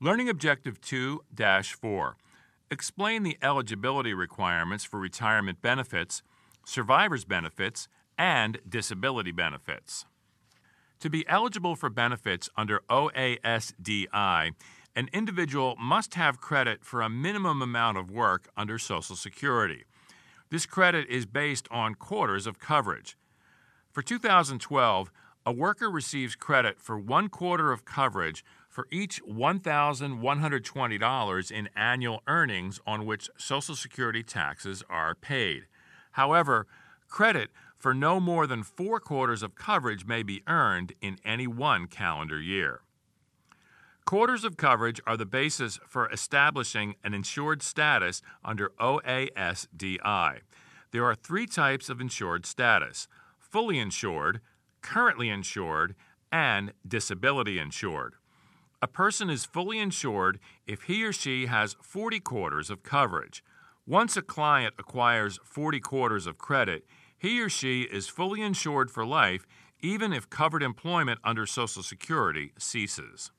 Learning Objective 2 4. Explain the eligibility requirements for retirement benefits, survivor's benefits, and disability benefits. To be eligible for benefits under OASDI, an individual must have credit for a minimum amount of work under Social Security. This credit is based on quarters of coverage. For 2012, a worker receives credit for one quarter of coverage for each $1,120 in annual earnings on which Social Security taxes are paid. However, credit for no more than four quarters of coverage may be earned in any one calendar year. Quarters of coverage are the basis for establishing an insured status under OASDI. There are three types of insured status fully insured, currently insured, and disability insured. A person is fully insured if he or she has 40 quarters of coverage. Once a client acquires 40 quarters of credit, he or she is fully insured for life even if covered employment under Social Security ceases.